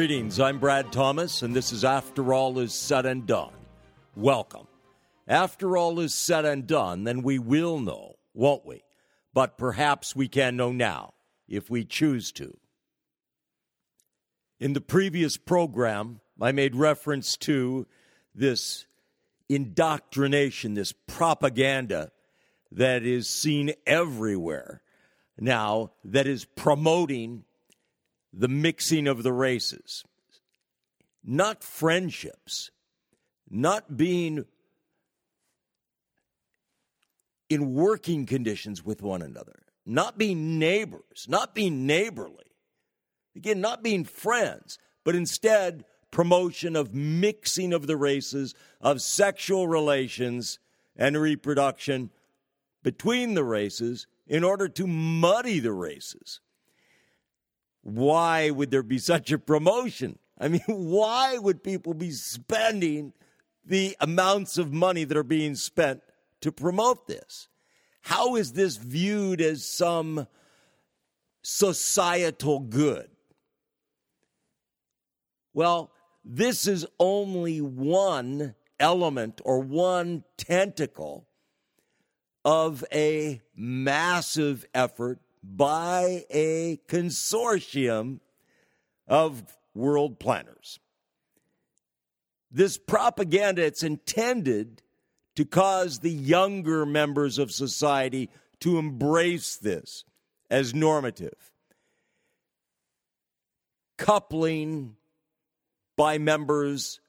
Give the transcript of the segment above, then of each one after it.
Greetings, I'm Brad Thomas, and this is After All Is Said and Done. Welcome. After all is said and done, then we will know, won't we? But perhaps we can know now, if we choose to. In the previous program, I made reference to this indoctrination, this propaganda that is seen everywhere now that is promoting the mixing of the races, not friendships, not being in working conditions with one another, not being neighbors, not being neighborly, again, not being friends, but instead promotion of mixing of the races, of sexual relations and reproduction between the races in order to muddy the races. Why would there be such a promotion? I mean, why would people be spending the amounts of money that are being spent to promote this? How is this viewed as some societal good? Well, this is only one element or one tentacle of a massive effort by a consortium of world planners. This propaganda, it's intended to cause the younger members of society to embrace this as normative. Coupling by members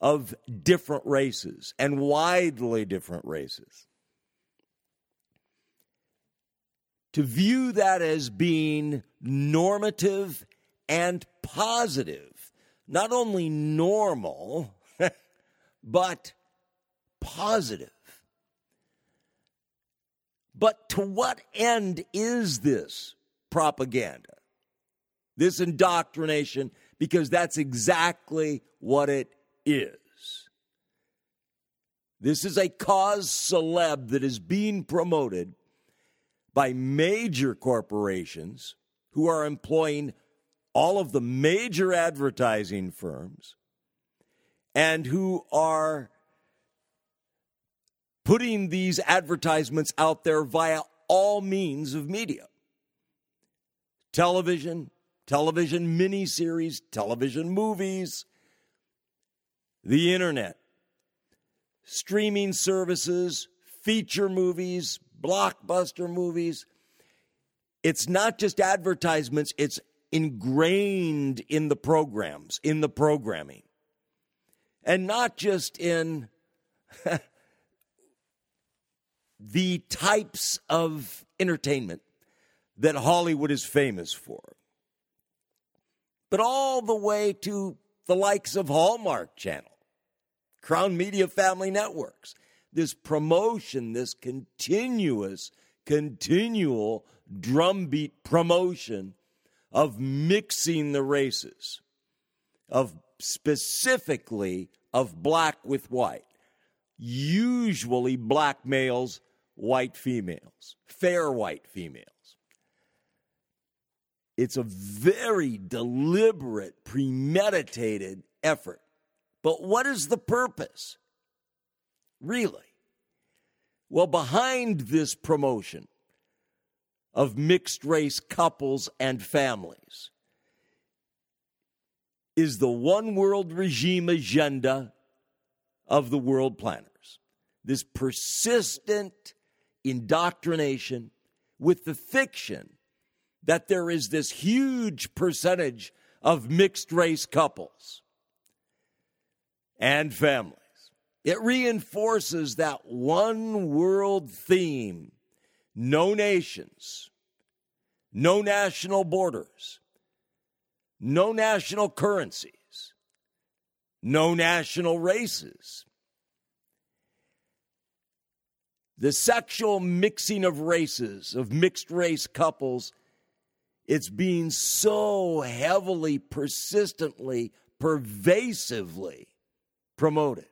of different races and widely different races. To view that as being normative and positive, not only normal, but positive. But to what end is this propaganda? This indoctrination, because that's exactly what it is. This is a cause celeb that is being promoted by major corporations who are employing all of the major advertising firms and who are putting these advertisements out there via all means of media. Television, television miniseries, television movies, the internet, streaming services, feature movies, blockbuster movies. It's not just advertisements, it's ingrained in the programs, in the programming. And not just in the types of entertainment that Hollywood is famous for, but all the way to the likes of Hallmark Channel, Crown Media Family Networks. This promotion, this continuous, continual drumbeat promotion of mixing the races, of specifically of black with white, usually black males white females, fair white females. It's a very deliberate, premeditated effort. But what is the purpose? Really? Well, behind this promotion of mixed race couples and families is the one world regime agenda of the world planners. This persistent indoctrination with the fiction that there is this huge percentage of mixed race couples and families. It reinforces that one world theme no nations, no national borders, no national currencies, no national races. the sexual mixing of races, of mixed race couples, it's being so heavily, persistently, pervasively promoted.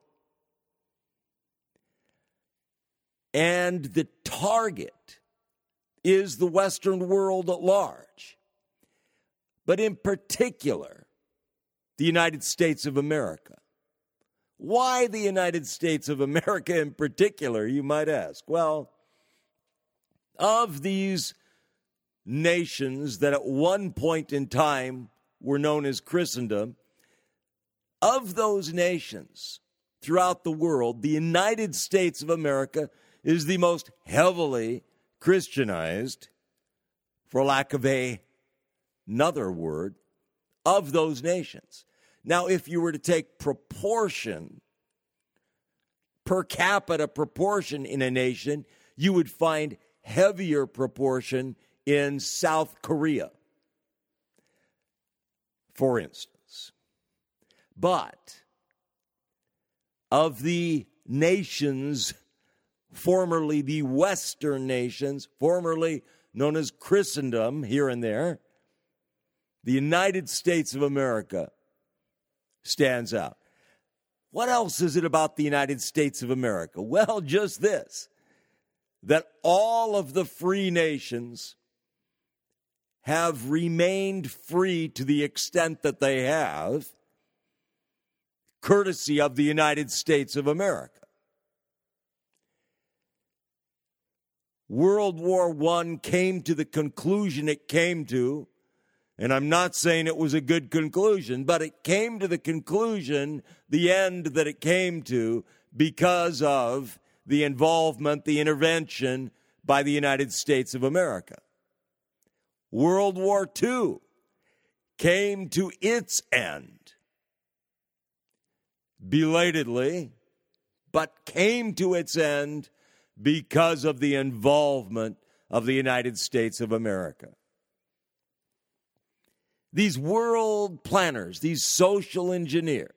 And the target is the Western world at large. But in particular, the United States of America. Why the United States of America in particular, you might ask? Well, of these nations that at one point in time were known as Christendom, of those nations throughout the world, the United States of America is the most heavily Christianized, for lack of a, another word, of those nations. Now, if you were to take proportion, per capita proportion in a nation, you would find heavier proportion in South Korea, for instance. But of the nations, formerly the Western nations, formerly known as Christendom here and there, the United States of America stands out. What else is it about the United States of America? Well, just this that all of the free nations have remained free to the extent that they have, courtesy of the United States of America. World War I came to the conclusion it came to and I'm not saying it was a good conclusion, but it came to the conclusion, the end that it came to, because of the involvement, the intervention by the United States of America. World War II came to its end belatedly, but came to its end because of the involvement of the United States of America. These world planners, these social engineers,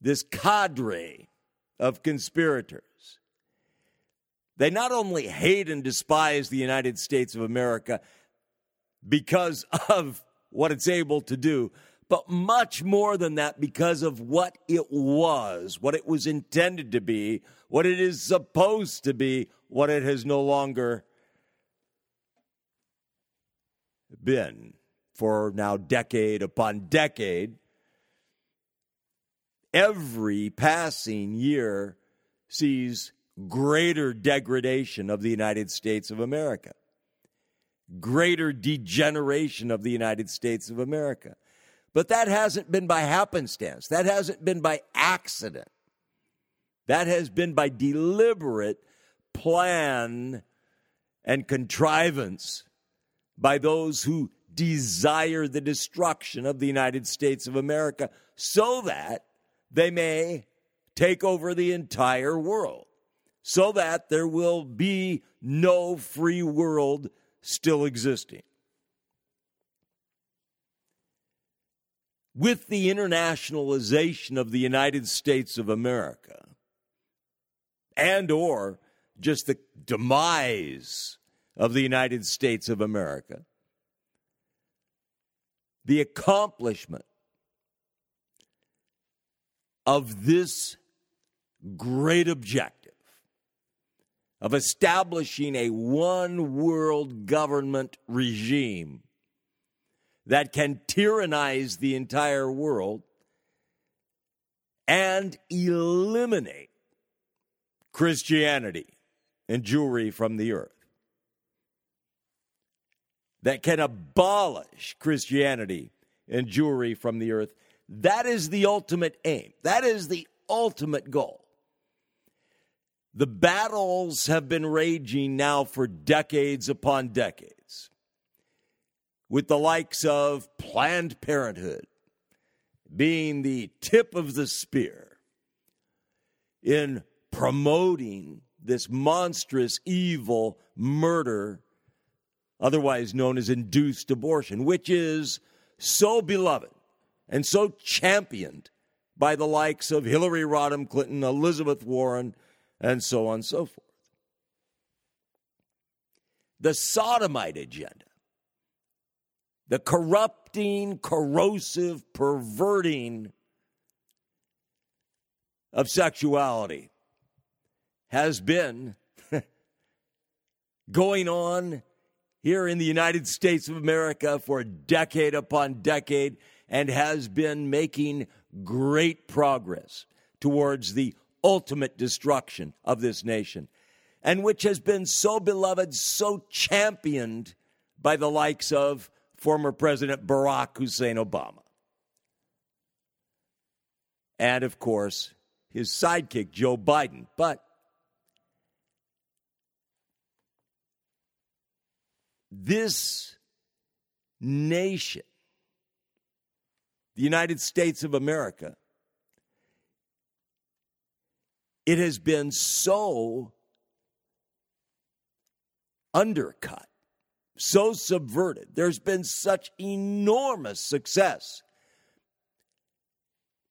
this cadre of conspirators, they not only hate and despise the United States of America because of what it's able to do, but much more than that because of what it was, what it was intended to be, what it is supposed to be, what it has no longer been for now decade upon decade, every passing year sees greater degradation of the United States of America, greater degeneration of the United States of America. But that hasn't been by happenstance, that hasn't been by accident. That has been by deliberate plan and contrivance by those who desire the destruction of the United States of America so that they may take over the entire world, so that there will be no free world still existing. With the internationalization of the United States of America, and or just the demise of the United States of America, the accomplishment of this great objective of establishing a one world government regime that can tyrannize the entire world and eliminate Christianity and Jewry from the earth that can abolish Christianity and Jewry from the earth. That is the ultimate aim. That is the ultimate goal. The battles have been raging now for decades upon decades, with the likes of Planned Parenthood being the tip of the spear in promoting this monstrous, evil murder otherwise known as induced abortion, which is so beloved and so championed by the likes of Hillary Rodham Clinton, Elizabeth Warren, and so on and so forth. The sodomite agenda, the corrupting, corrosive, perverting of sexuality has been going on here in the United States of America for decade upon decade. and has been making great progress towards the ultimate destruction of this nation, and which has been so beloved, so championed by the likes of former President Barack Hussein Obama. And of course, his sidekick, Joe Biden. But this nation, the United States of America, it has been so undercut, so subverted. There's been such enormous success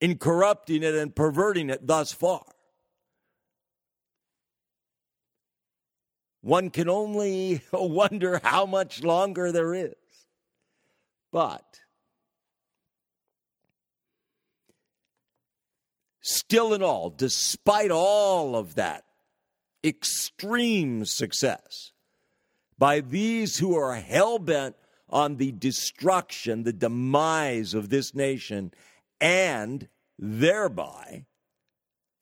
in corrupting it and perverting it thus far. One can only wonder how much longer there is. But still, in all, despite all of that extreme success by these who are hell bent on the destruction, the demise of this nation, and thereby,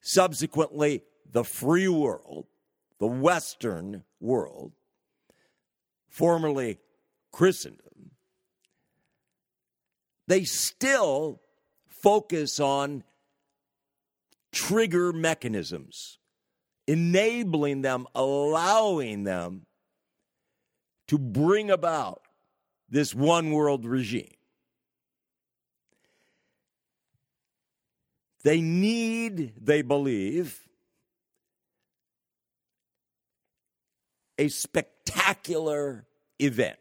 subsequently, the free world, the Western world, formerly Christendom, they still focus on trigger mechanisms, enabling them, allowing them to bring about this one world regime. They need, they believe, a spectacular event.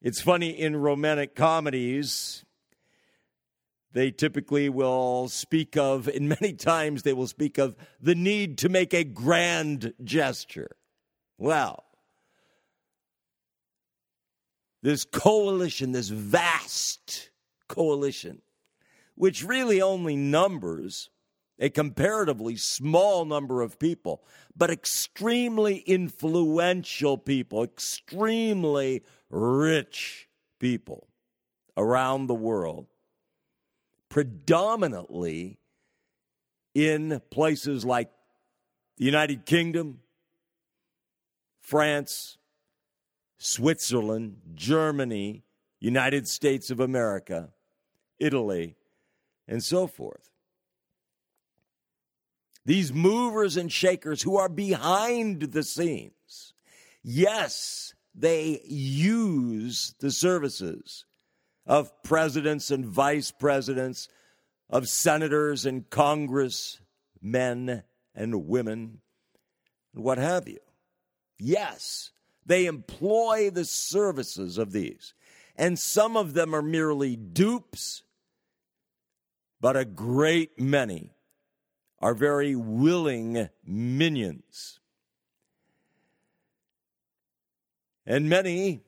It's funny in romantic comedies, they typically will speak of, and many times they will speak of, the need to make a grand gesture. Well, this coalition, this vast coalition, which really only numbers a comparatively small number of people, but extremely influential people, extremely rich people around the world, predominantly in places like the United Kingdom, France, Switzerland, Germany, United States of America, Italy, and so forth these movers and shakers who are behind the scenes. Yes, they use the services of presidents and vice presidents, of senators and congressmen and women, and what have you. Yes, they employ the services of these. And some of them are merely dupes, but a great many are very willing minions. And many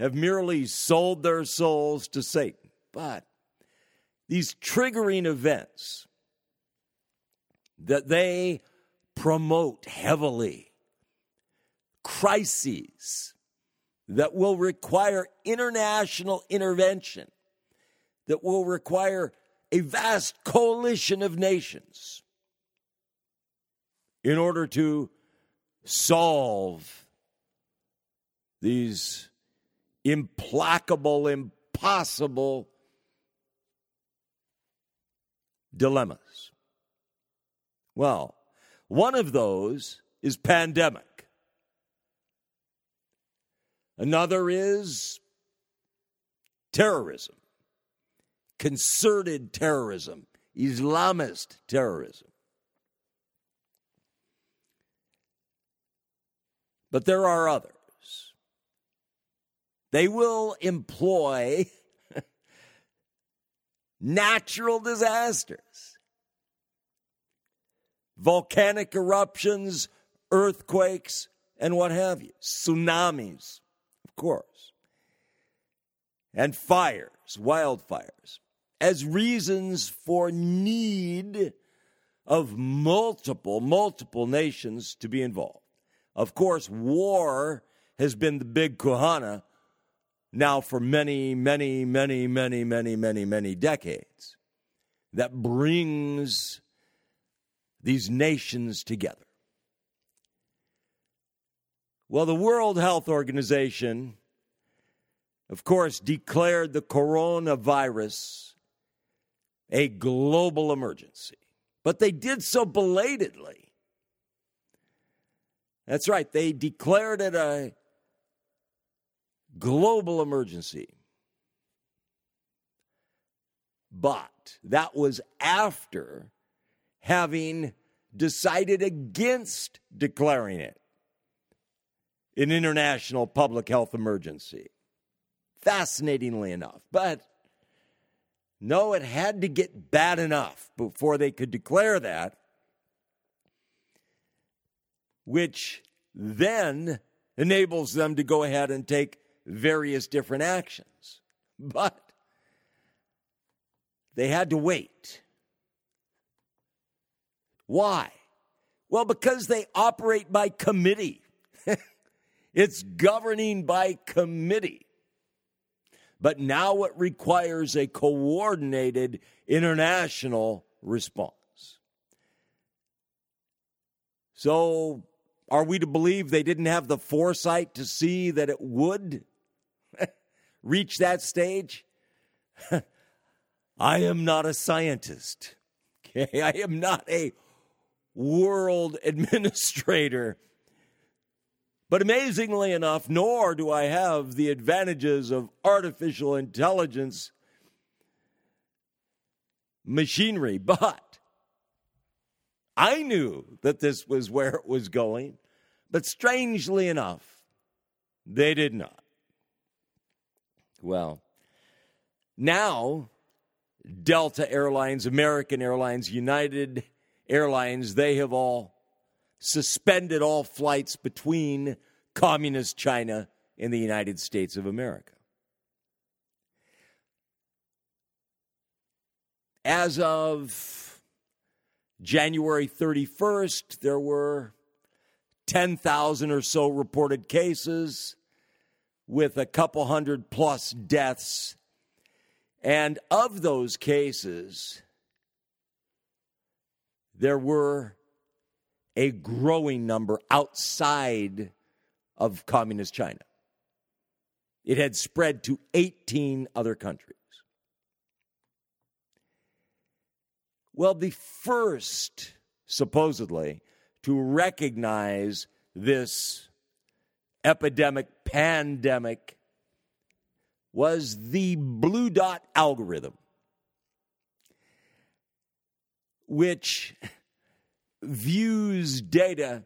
have merely sold their souls to Satan. But these triggering events that they promote heavily, crises that will require international intervention, that will require a vast coalition of nations in order to solve these implacable, impossible dilemmas? Well, one of those is pandemic. Another is terrorism, concerted terrorism, Islamist terrorism. but there are others. They will employ natural disasters, volcanic eruptions, earthquakes, and what have you, tsunamis, of course, and fires, wildfires, as reasons for need of multiple, multiple nations to be involved. Of course, war has been the big kahuna now for many, many, many, many, many, many, many decades that brings these nations together. Well, the World Health Organization, of course, declared the coronavirus a global emergency, but they did so belatedly. That's right, they declared it a global emergency. But that was after having decided against declaring it an international public health emergency. Fascinatingly enough. But no, it had to get bad enough before they could declare that, which then enables them to go ahead and take various different actions. But they had to wait. Why? Well, because they operate by committee. it's governing by committee. But now it requires a coordinated international response. So, are we to believe they didn't have the foresight to see that it would reach that stage? I am not a scientist. Okay, I am not a world administrator. But amazingly enough, nor do I have the advantages of artificial intelligence machinery, but I knew that this was where it was going. But strangely enough, they did not. Well, now Delta Airlines, American Airlines, United Airlines, they have all suspended all flights between communist China and the United States of America. As of January 31st, there were 10,000 or so reported cases with a couple hundred plus deaths. And of those cases, there were a growing number outside of communist China. It had spread to 18 other countries. Well, the first, supposedly, to recognize this epidemic, pandemic, was the BlueDot algorithm, which views data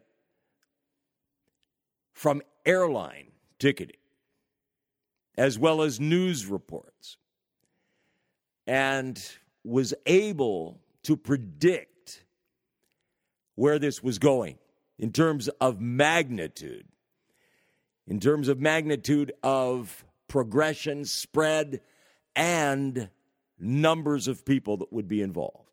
from airline ticketing as well as news reports and was able to predict where this was going in terms of magnitude, in terms of magnitude of progression, spread, and numbers of people that would be involved.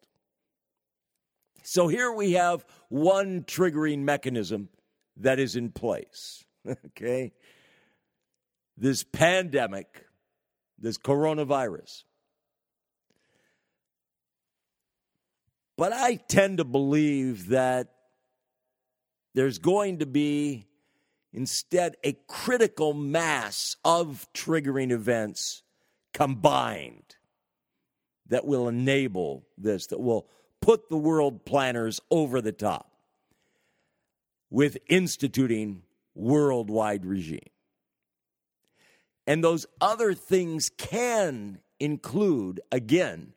So here we have one triggering mechanism that is in place. okay? This pandemic, this coronavirus. But I tend to believe that there's going to be instead a critical mass of triggering events combined that will enable this, that will put the world planners over the top with instituting worldwide regime. And those other things can include, again,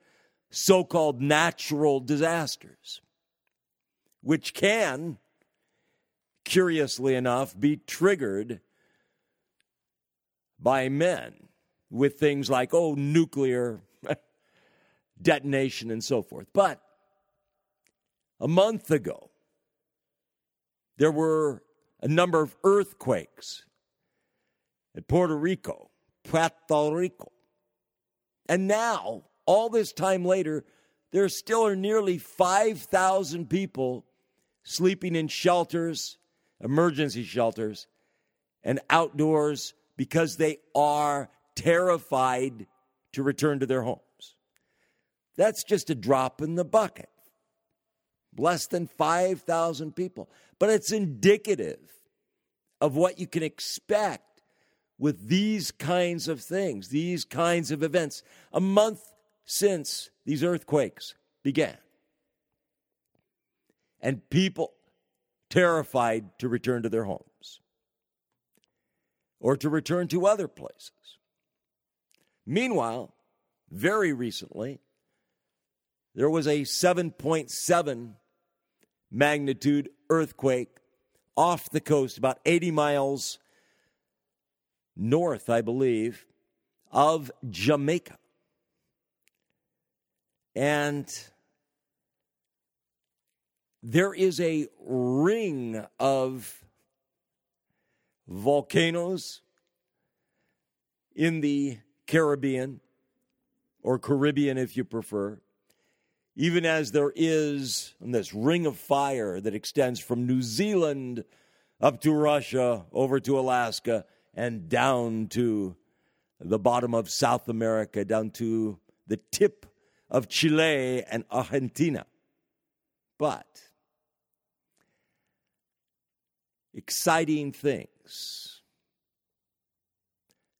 so called natural disasters, which can, curiously enough, be triggered by men with things like, oh, nuclear detonation and so forth. But a month ago, there were a number of earthquakes at Puerto Rico, Puerto Rico. And now, all this time later, there still are nearly 5,000 people sleeping in shelters, emergency shelters, and outdoors because they are terrified to return to their homes. That's just a drop in the bucket. Less than 5,000 people. But it's indicative of what you can expect with these kinds of things, these kinds of events. A month since these earthquakes began. And people terrified to return to their homes or to return to other places. Meanwhile, very recently, there was a 7.7 magnitude earthquake off the coast, about 80 miles north, I believe, of Jamaica. And there is a ring of volcanoes in the Caribbean, or Caribbean if you prefer, even as there is this ring of fire that extends from New Zealand up to Russia, over to Alaska, and down to the bottom of South America, down to the tip of Chile and Argentina. But exciting things,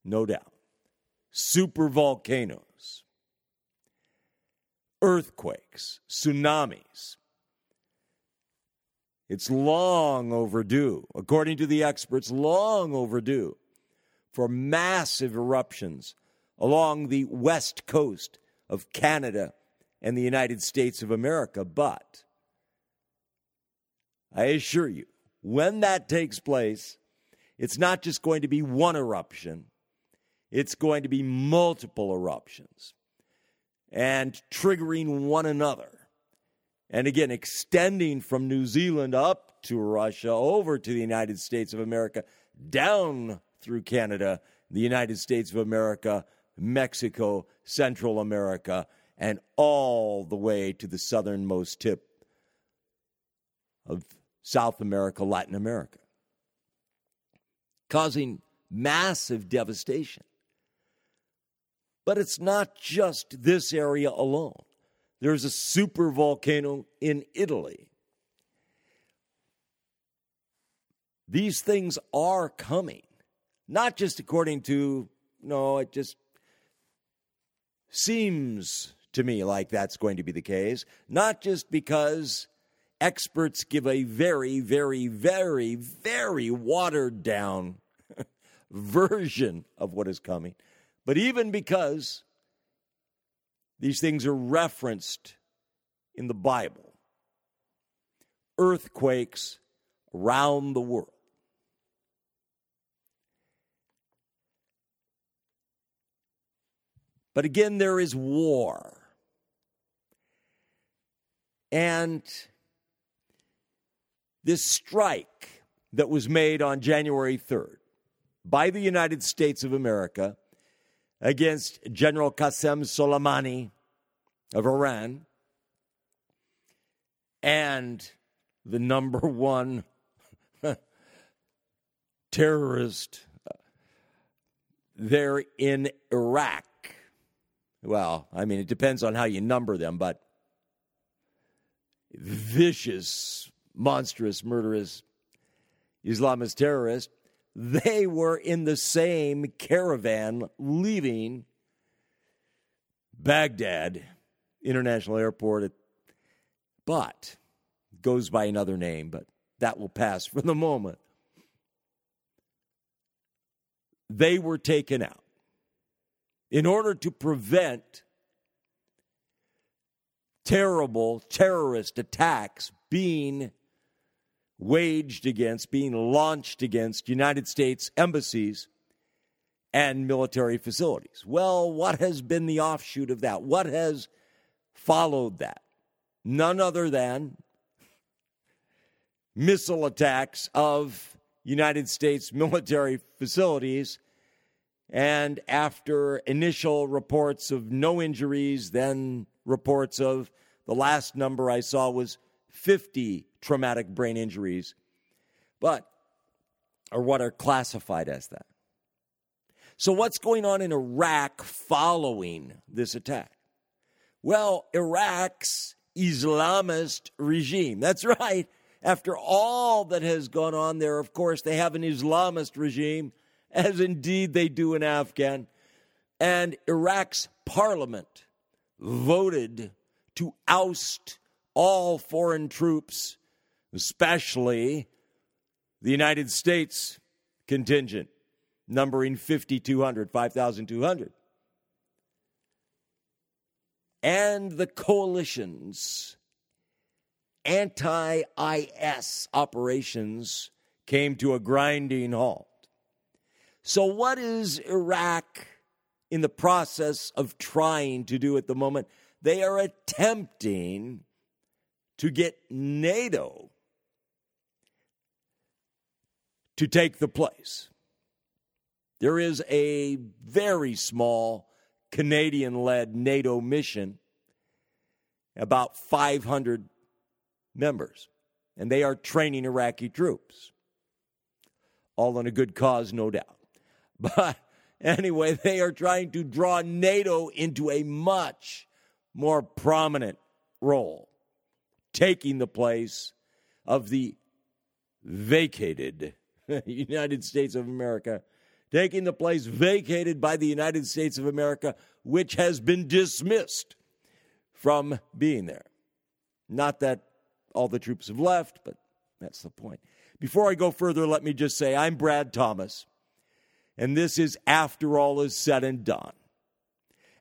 no doubt. Super volcanoes, earthquakes, tsunamis. It's long overdue, according to the experts, long overdue for massive eruptions along the west coast of Canada and the United States of America. But I assure you, when that takes place, it's not just going to be one eruption, it's going to be multiple eruptions and triggering one another. And again, extending from New Zealand up to Russia, over to the United States of America, down through Canada, the United States of America, Mexico, Central America, and all the way to the southernmost tip of South America, Latin America, causing massive devastation. But it's not just this area alone. There's a super volcano in Italy. These things are coming, not just according to, no, it just seems to me like that's going to be the case, not just because experts give a very, very, very, very watered down version of what is coming, but even because these things are referenced in the Bible. Earthquakes around the world. But again, there is war. And this strike that was made on January 3rd by the United States of America against General Qasem Soleimani of Iran and the number one terrorist there in Iraq. Well, I mean, it depends on how you number them, but vicious, monstrous, murderous Islamist terrorist they were in the same caravan leaving Baghdad International Airport, but goes by another name, but that will pass for the moment. They were taken out in order to prevent terrible terrorist attacks being waged against, being launched against United States embassies and military facilities. Well, what has been the offshoot of that? What has followed that? None other than missile attacks of United States military facilities. And after initial reports of no injuries, then reports of the last number I saw was 50 traumatic brain injuries, but or what are classified as that. So, what's going on in Iraq following this attack? Well, Iraq's Islamist regime. That's right. After all that has gone on there, of course, they have an Islamist regime, as indeed they do in Afghan. And Iraq's parliament voted to oust all foreign troops, especially the United States contingent, numbering 5,200, 5,200. And the coalition's anti IS operations came to a grinding halt. So, what is Iraq in the process of trying to do at the moment? They are attempting to get NATO to take the place. There is a very small Canadian led NATO mission, about 500 members, and they are training Iraqi troops. All in a good cause, no doubt. But anyway, they are trying to draw NATO into a much more prominent role, taking the place of the vacated United States of America, taking the place vacated by the United States of America, which has been dismissed from being there. Not that all the troops have left, but that's the point. Before I go further, let me just say I'm Brad Thomas, and this is After All Is Said and Done.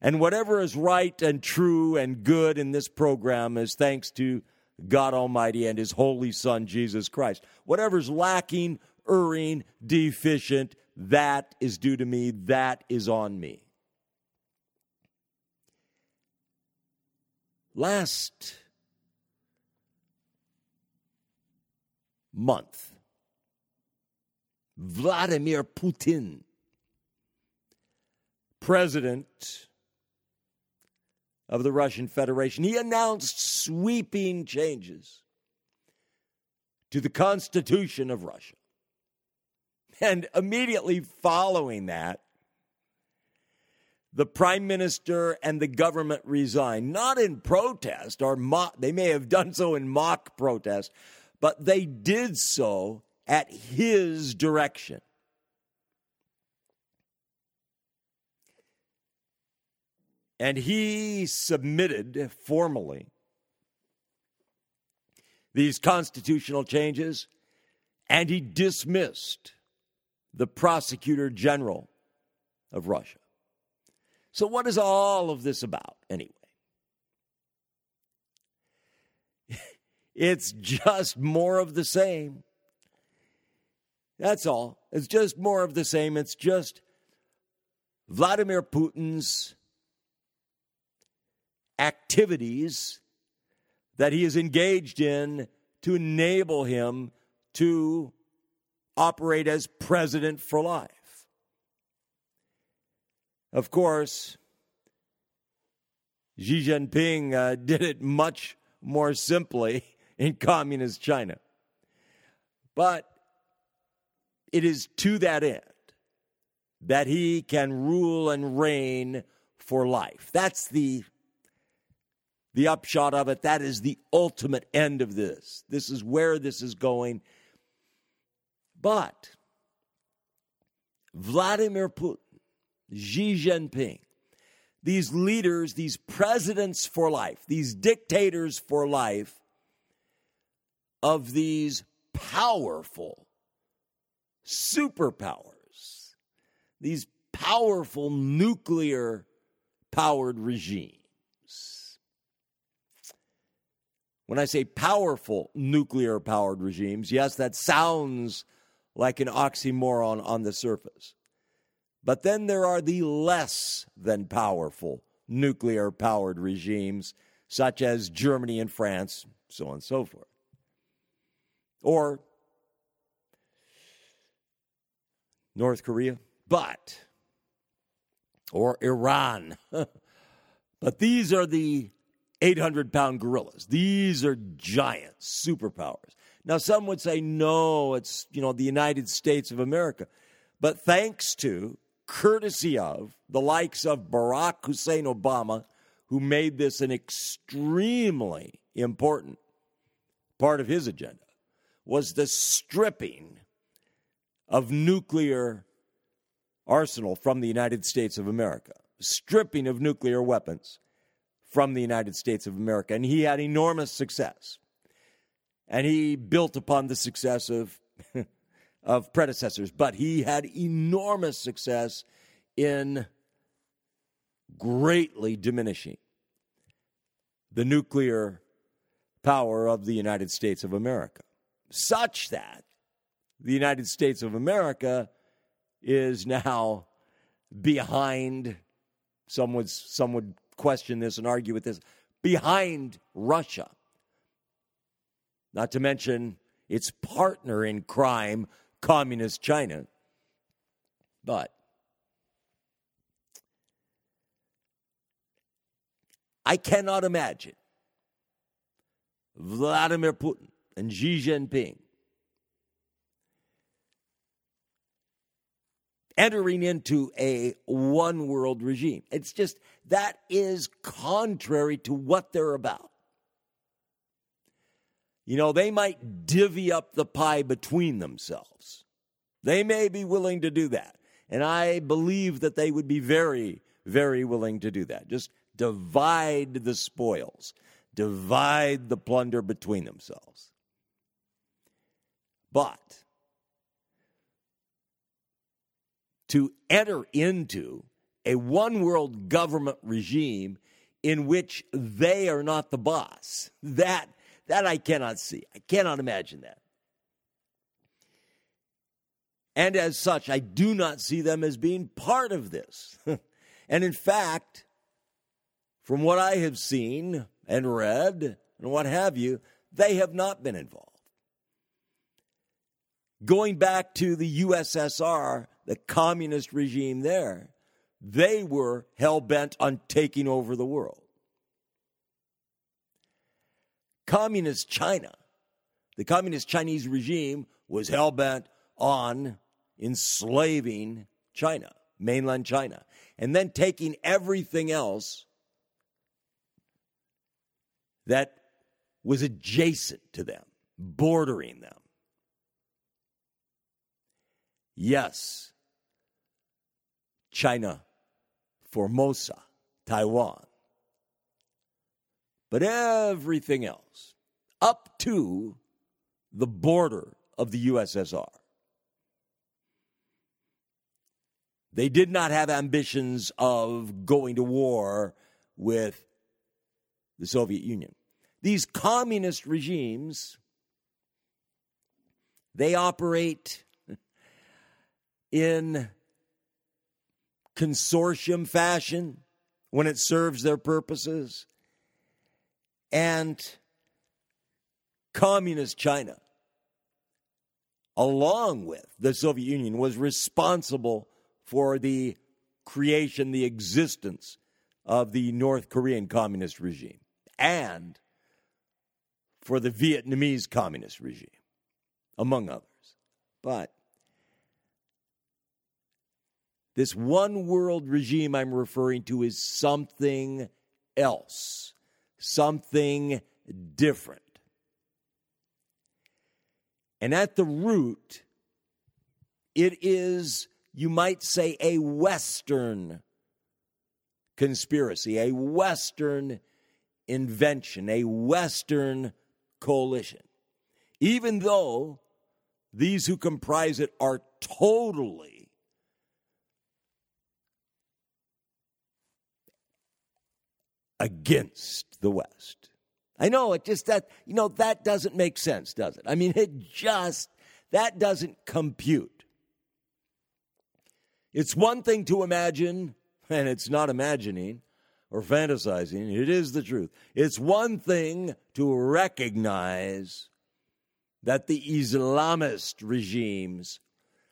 And whatever is right and true and good in this program is thanks to God Almighty and His Holy Son, Jesus Christ. Whatever's lacking, erring, deficient, that is due to me, that is on me. Last month, Vladimir Putin, president of the Russian Federation, he announced sweeping changes to the Constitution of Russia. And immediately following that, the prime minister and the government resigned, not in protest or mock, they may have done so in mock protest, but they did so at his direction. And he submitted formally these constitutional changes and he dismissed the prosecutor general of Russia. So, what is all of this about anyway? it's just more of the same. That's all. It's just more of the same. It's just Vladimir Putin's activities that he is engaged in to enable him to operate as president for life. Of course, Xi Jinping uh, did it much more simply in communist China. But it is to that end that he can rule and reign for life. That's the the upshot of it. That is the ultimate end of this. This is where this is going. But Vladimir Putin, Xi Jinping, these leaders, these presidents for life, these dictators for life of these powerful superpowers, these powerful nuclear powered regimes. When I say powerful nuclear powered regimes, yes, that sounds like an oxymoron on the surface. But then there are the less than powerful nuclear powered regimes, such as Germany and France, so on and so forth. Or North Korea, but, or Iran. but these are the 800 pound gorillas. These are giant superpowers. Now, some would say, no, it's, you know, the United States of America. But thanks to courtesy of the likes of Barack Hussein Obama, who made this an extremely important part of his agenda, was the stripping of nuclear arsenal from the United States of America, stripping of nuclear weapons from the United States of America. And he had enormous success. And he built upon the success of, of predecessors, but he had enormous success in greatly diminishing the nuclear power of the United States of America, such that the United States of America is now behind. Some would, some would question this and argue with this behind Russia. Not to mention its partner in crime, Communist China. But I cannot imagine Vladimir Putin and Xi Jinping entering into a one world regime. It's just that is contrary to what they're about. You know, they might divvy up the pie between themselves. They may be willing to do that. And I believe that they would be very, very willing to do that. Just divide the spoils, divide the plunder between themselves. But to enter into a one world government regime in which they are not the boss. That that I cannot see. I cannot imagine that. And as such, I do not see them as being part of this. and in fact, from what I have seen and read and what have you, they have not been involved. Going back to the USSR, the communist regime there, they were hell bent on taking over the world. Communist China, the communist Chinese regime was hell bent on enslaving China, mainland China, and then taking everything else that was adjacent to them, bordering them. Yes, China, Formosa, Taiwan. But everything else, up to the border of the USSR. They did not have ambitions of going to war with the Soviet Union. These communist regimes, they operate in consortium fashion when it serves their purposes. And communist China, along with the Soviet Union, was responsible for the creation, the existence of the North Korean communist regime and for the Vietnamese communist regime, among others. But this one world regime I'm referring to is something else, something different. And at the root, it is, you might say, a Western conspiracy, a Western invention, a Western coalition. Even though these who comprise it are totally against the West. I know it just that, you know, that doesn't make sense, does it? I mean, it just, that doesn't compute. It's one thing to imagine, and it's not imagining or fantasizing, it is the truth. It's one thing to recognize that the Islamist regimes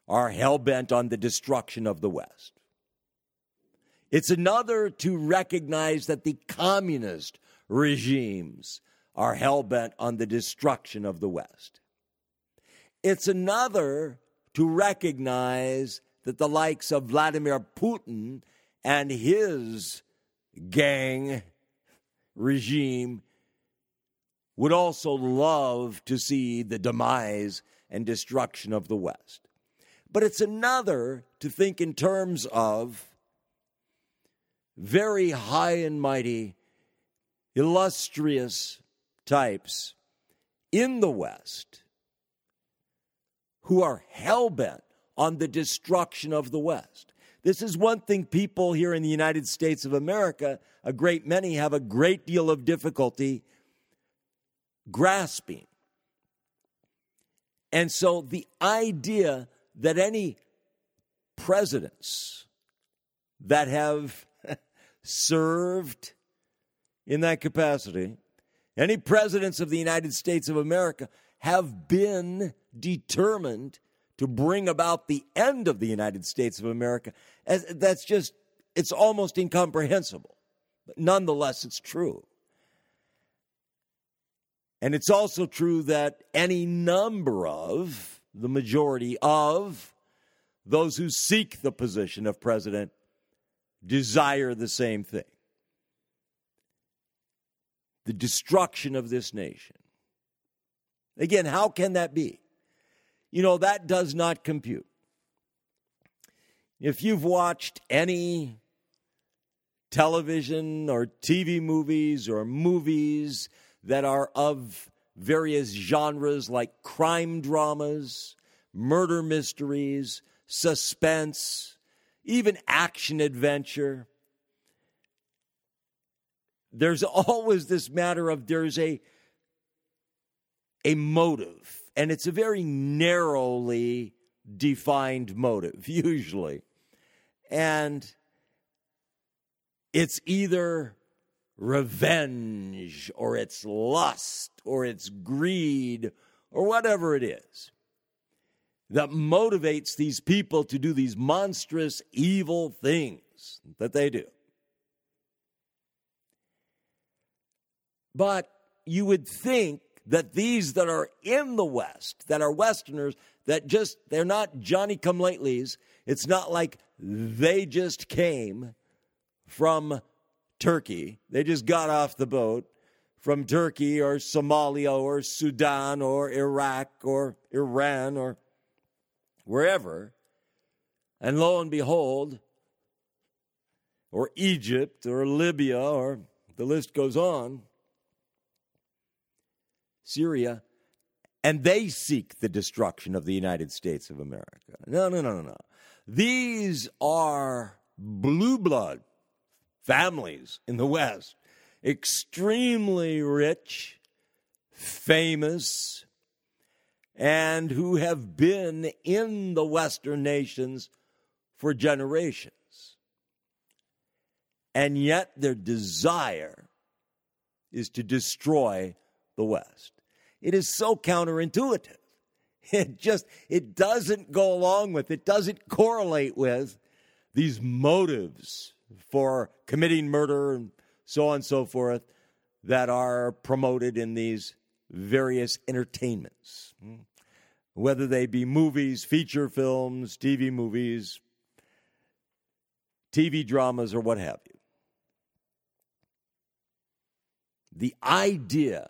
are hell bent on the destruction of the West. It's another to recognize that the communist regimes are hell bent on the destruction of the West. It's another to recognize that the likes of Vladimir Putin and his gang regime would also love to see the demise and destruction of the West. But it's another to think in terms of very high and mighty, illustrious types in the West who are hell bent on the destruction of the West. This is one thing people here in the United States of America, a great many, have a great deal of difficulty grasping. And so the idea that any presidents that have served in that capacity, any presidents of the United States of America have been determined to bring about the end of the United States of America. That's just, it's almost incomprehensible. But nonetheless, it's true. And it's also true that any number of, the majority of, those who seek the position of president desire the same thing the destruction of this nation. Again, how can that be? You know, that does not compute. If you've watched any television or TV movies or movies that are of various genres like crime dramas, murder mysteries, suspense, even action adventure. There's always this matter of there's a a motive, and it's a very narrowly defined motive, usually. And it's either revenge or it's lust or it's greed or whatever it is that motivates these people to do these monstrous evil things that they do. But you would think that these that are in the West, that are Westerners, that just, they're not Johnny come latelys. It's not like they just came from Turkey. They just got off the boat from Turkey or Somalia or Sudan or Iraq or Iran or wherever. And lo and behold, or Egypt or Libya or the list goes on, Syria, and they seek the destruction of the United States of America. No, no, no, no, no. These are blue blood families in the West, extremely rich, famous, and who have been in the Western nations for generations. And yet their desire is to destroy the West. It is so counterintuitive. It just it doesn't go along with, it doesn't correlate with these motives for committing murder and so on and so forth that are promoted in these various entertainments, Mm. whether they be movies, feature films, TV movies, TV dramas, or what have you. The idea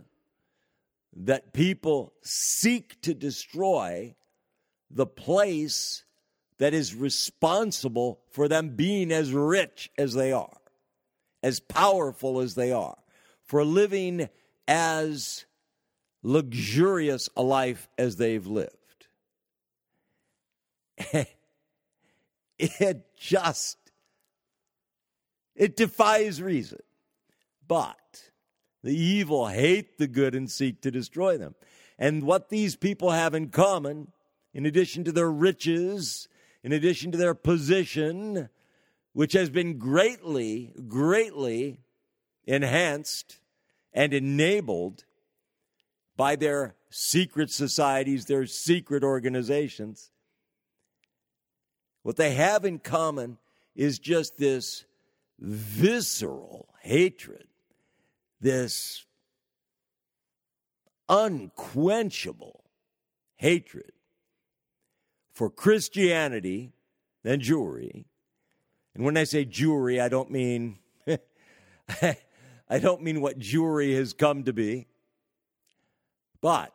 that people seek to destroy the place that is responsible for them being as rich as they are, as powerful as they are, for living as luxurious a life as they've lived. it just it defies reason. But the evil hate the good and seek to destroy them. And what these people have in common, in addition to their riches in addition to their position, which has been greatly, greatly enhanced and enabled by their secret societies, their secret organizations. What they have in common is just this visceral hatred, this unquenchable hatred for Christianity and Jewry. And when I say Jewry, I don't mean I don't mean what Jewry has come to be, but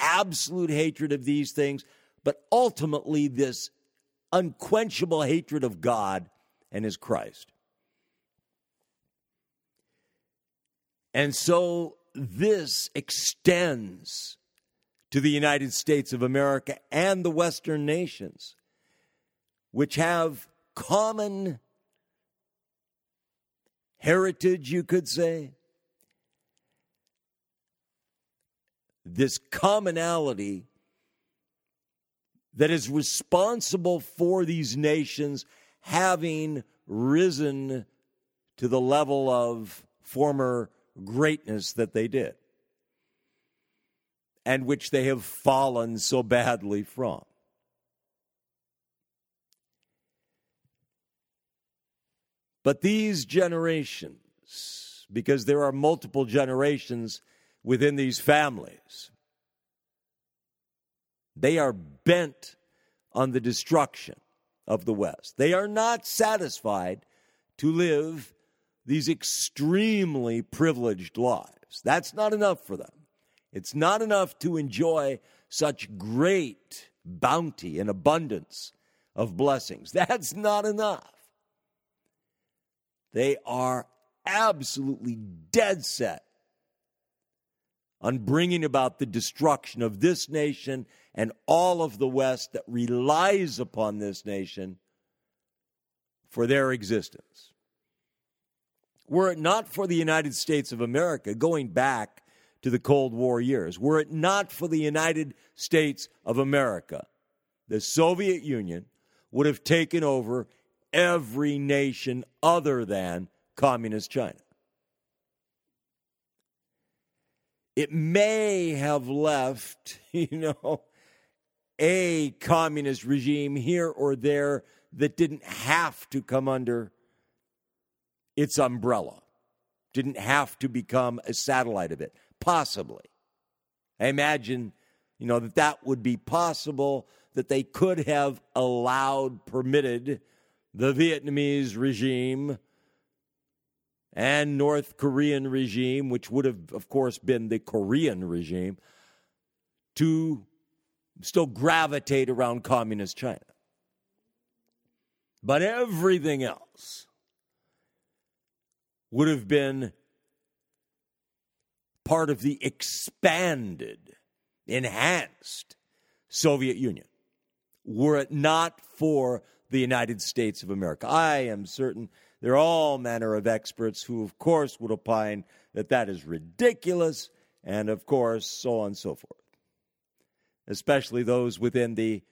absolute hatred of these things, but ultimately this unquenchable hatred of God and his Christ. And so this extends to the United States of America and the Western nations, which have common heritage, you could say. This commonality that is responsible for these nations having risen to the level of former greatness that they did and which they have fallen so badly from. But these generations, because there are multiple generations within these families, they are bent on the destruction of the West. They are not satisfied to live these extremely privileged lives. That's not enough for them. It's not enough to enjoy such great bounty and abundance of blessings. That's not enough. They are absolutely dead set on bringing about the destruction of this nation and all of the West that relies upon this nation for their existence. Were it not for the United States of America, going back to the Cold War years, were it not for the United States of America, the Soviet Union would have taken over every nation other than Communist China. It may have left, you know, a communist regime here or there that didn't have to come under its umbrella, didn't have to become a satellite of it. Possibly. I imagine, you know, that that would be possible, that they could have allowed, permitted the Vietnamese regime and North Korean regime, which would have, of course, been the Korean regime, to still gravitate around communist China. But everything else would have been part of the expanded, enhanced Soviet Union were it not for the United States of America. I am certain there are all manner of experts who, of course, would opine that that is ridiculous, and of course, so on and so forth. Especially those within the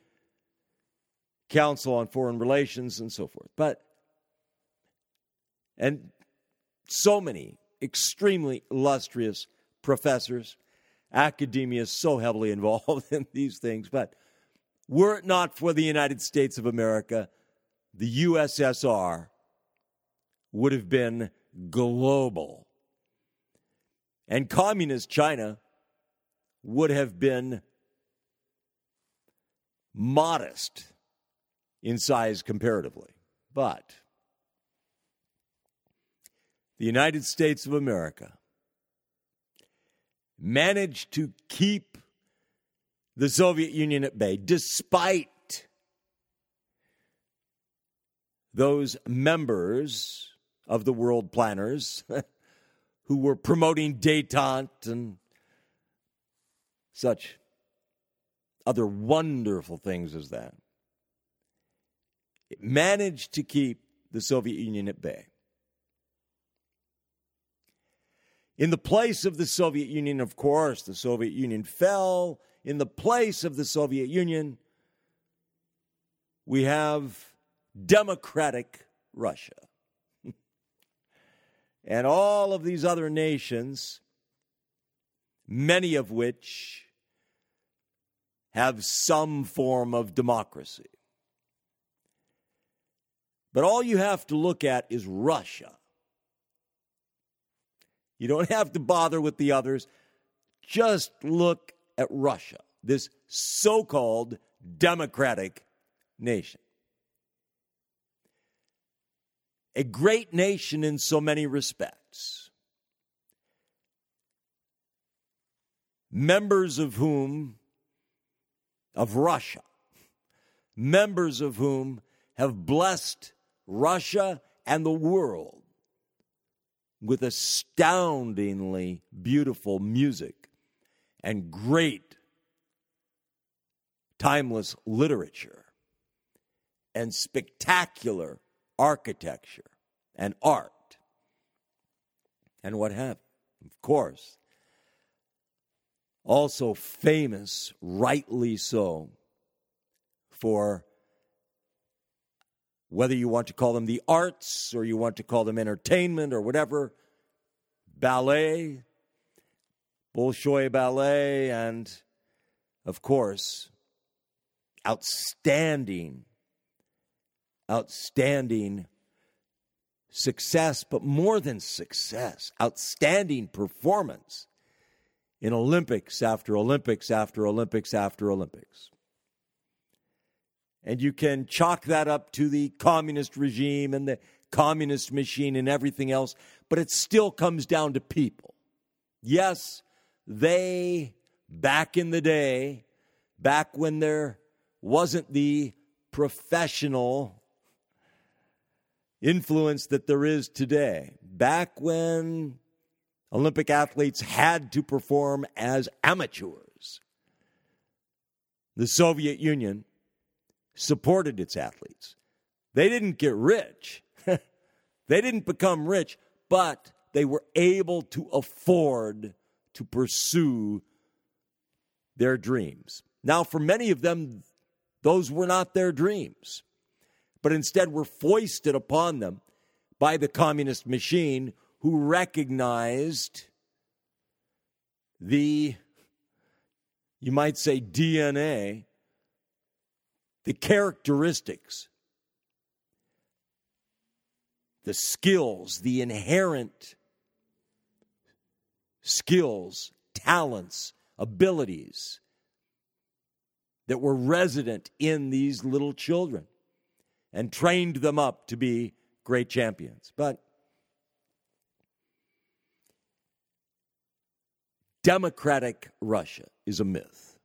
Council on Foreign Relations and so forth. But, and so many extremely illustrious professors, academia is so heavily involved in these things, but were it not for the United States of America, the USSR would have been global. And communist China would have been modest in size comparatively. But the United States of America managed to keep the Soviet Union at bay, despite those members of the world planners who were promoting detente and such other wonderful things as that. It managed to keep the Soviet Union at bay. In the place of the Soviet Union, of course, the Soviet Union fell in the place of the Soviet Union, we have democratic Russia. And all of these other nations, many of which have some form of democracy. But all you have to look at is Russia. You don't have to bother with the others. Just look at Russia, this so called democratic nation. A great nation in so many respects. Members of whom, of Russia, members of whom have blessed Russia and the world with astoundingly beautiful music and great timeless literature and spectacular architecture and art and what have you. Of course, also famous, rightly so, for whether you want to call them the arts or you want to call them entertainment or whatever, ballet, Bolshoi ballet, and of course, outstanding, outstanding success, but more than success, outstanding performance in Olympics after Olympics after Olympics after Olympics. And you can chalk that up to the communist regime and the communist machine and everything else, but it still comes down to people. Yes, they, back in the day, back when there wasn't the professional influence that there is today, back when Olympic athletes had to perform as amateurs, the Soviet Union supported its athletes. They didn't get rich, they didn't become rich, but they were able to afford to pursue their dreams. Now, for many of them, those were not their dreams, but instead were foisted upon them by the communist machine who recognized the, you might say, DNA the characteristics, the skills, the inherent skills, talents, abilities that were resident in these little children and trained them up to be great champions. But democratic Russia is a myth.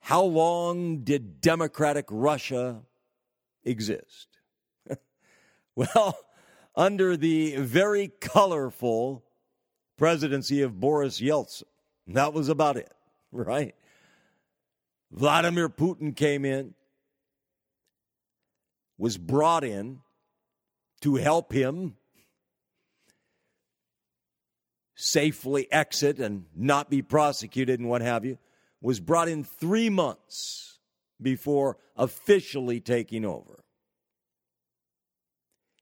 How long did democratic Russia exist? well, under the very colorful presidency of Boris Yeltsin. That was about it, right? Vladimir Putin came in, was brought in to help him safely exit and not be prosecuted and what have you was brought in three months before officially taking over.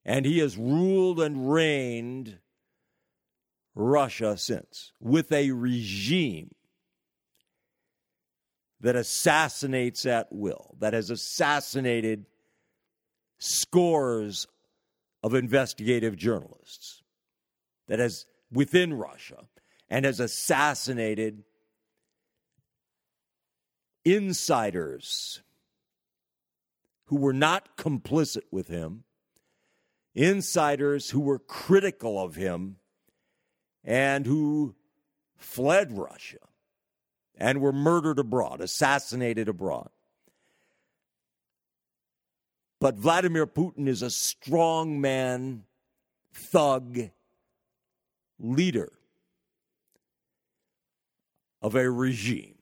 And he has ruled and reigned Russia since with a regime that assassinates at will, that has assassinated scores of investigative journalists, that has within Russia, and has assassinated insiders who were not complicit with him, insiders who were critical of him, and who fled Russia and were murdered abroad, assassinated abroad. But Vladimir Putin is a strong man, thug, leader of a regime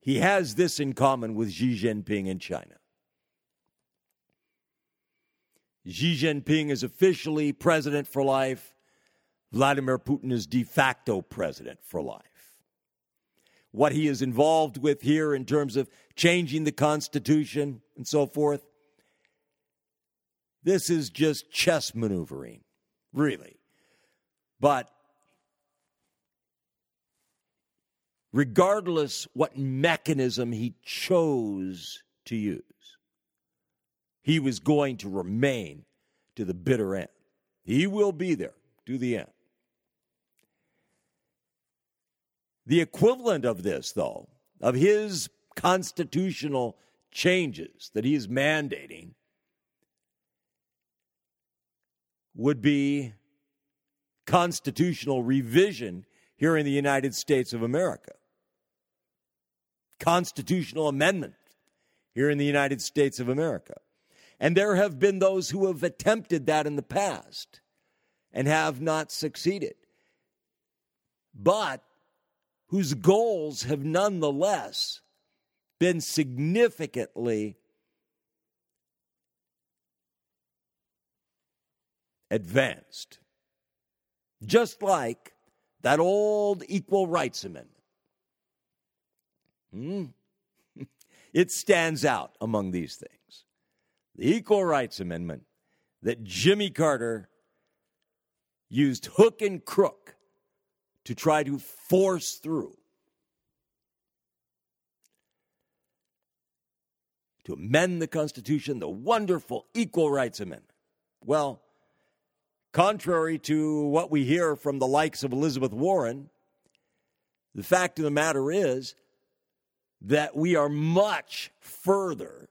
He has this in common with Xi Jinping in China. Xi Jinping is officially president for life. Vladimir Putin is de facto president for life. What he is involved with here in terms of changing the Constitution and so forth, this is just chess maneuvering, really. But regardless what mechanism he chose to use. He was going to remain to the bitter end. He will be there to the end. The equivalent of this, though, of his constitutional changes that he is mandating, would be constitutional revision here in the United States of America. Constitutional amendment here in the United States of America. And there have been those who have attempted that in the past and have not succeeded. But whose goals have nonetheless been significantly advanced. Just like that old Equal Rights Amendment. Hmm? it stands out among these things. The Equal Rights Amendment that Jimmy Carter used hook and crook to try to force through. To amend the Constitution, the wonderful Equal Rights Amendment. Well, contrary to what we hear from the likes of Elizabeth Warren, the fact of the matter is that we are much further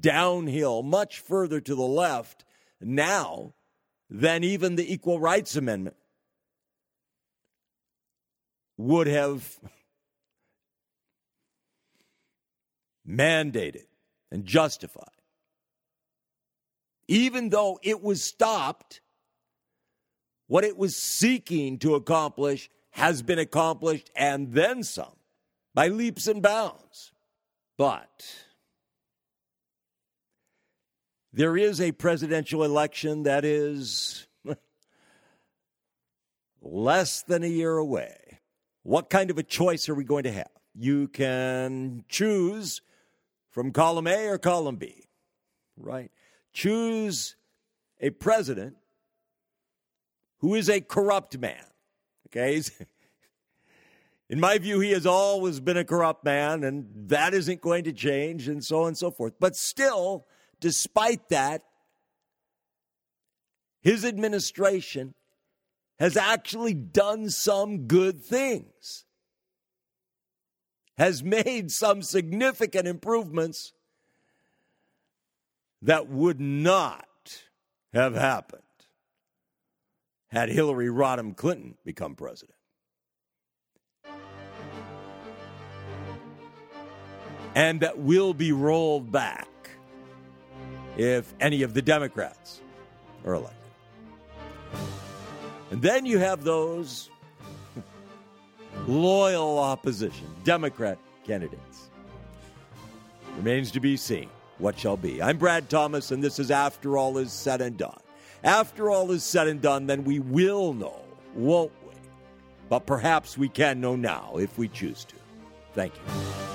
downhill, much further to the left now than even the Equal Rights Amendment would have mandated and justified. Even though it was stopped, what it was seeking to accomplish has been accomplished and then some by leaps and bounds. But there is a presidential election that is less than a year away. What kind of a choice are we going to have? You can choose from column A or column B, right? Choose a president who is a corrupt man. Okay? in my view, he has always been a corrupt man, and that isn't going to change, and so on and so forth. But still, despite that, his administration has actually done some good things, has made some significant improvements that would not have happened had Hillary Rodham Clinton become president. And that will be rolled back if any of the Democrats are elected. And then you have those loyal opposition, Democrat candidates. Remains to be seen what shall be. I'm Brad Thomas, and this is After All Is Said and Done. After all is said and done, then we will know, won't we? But perhaps we can know now if we choose to. Thank you.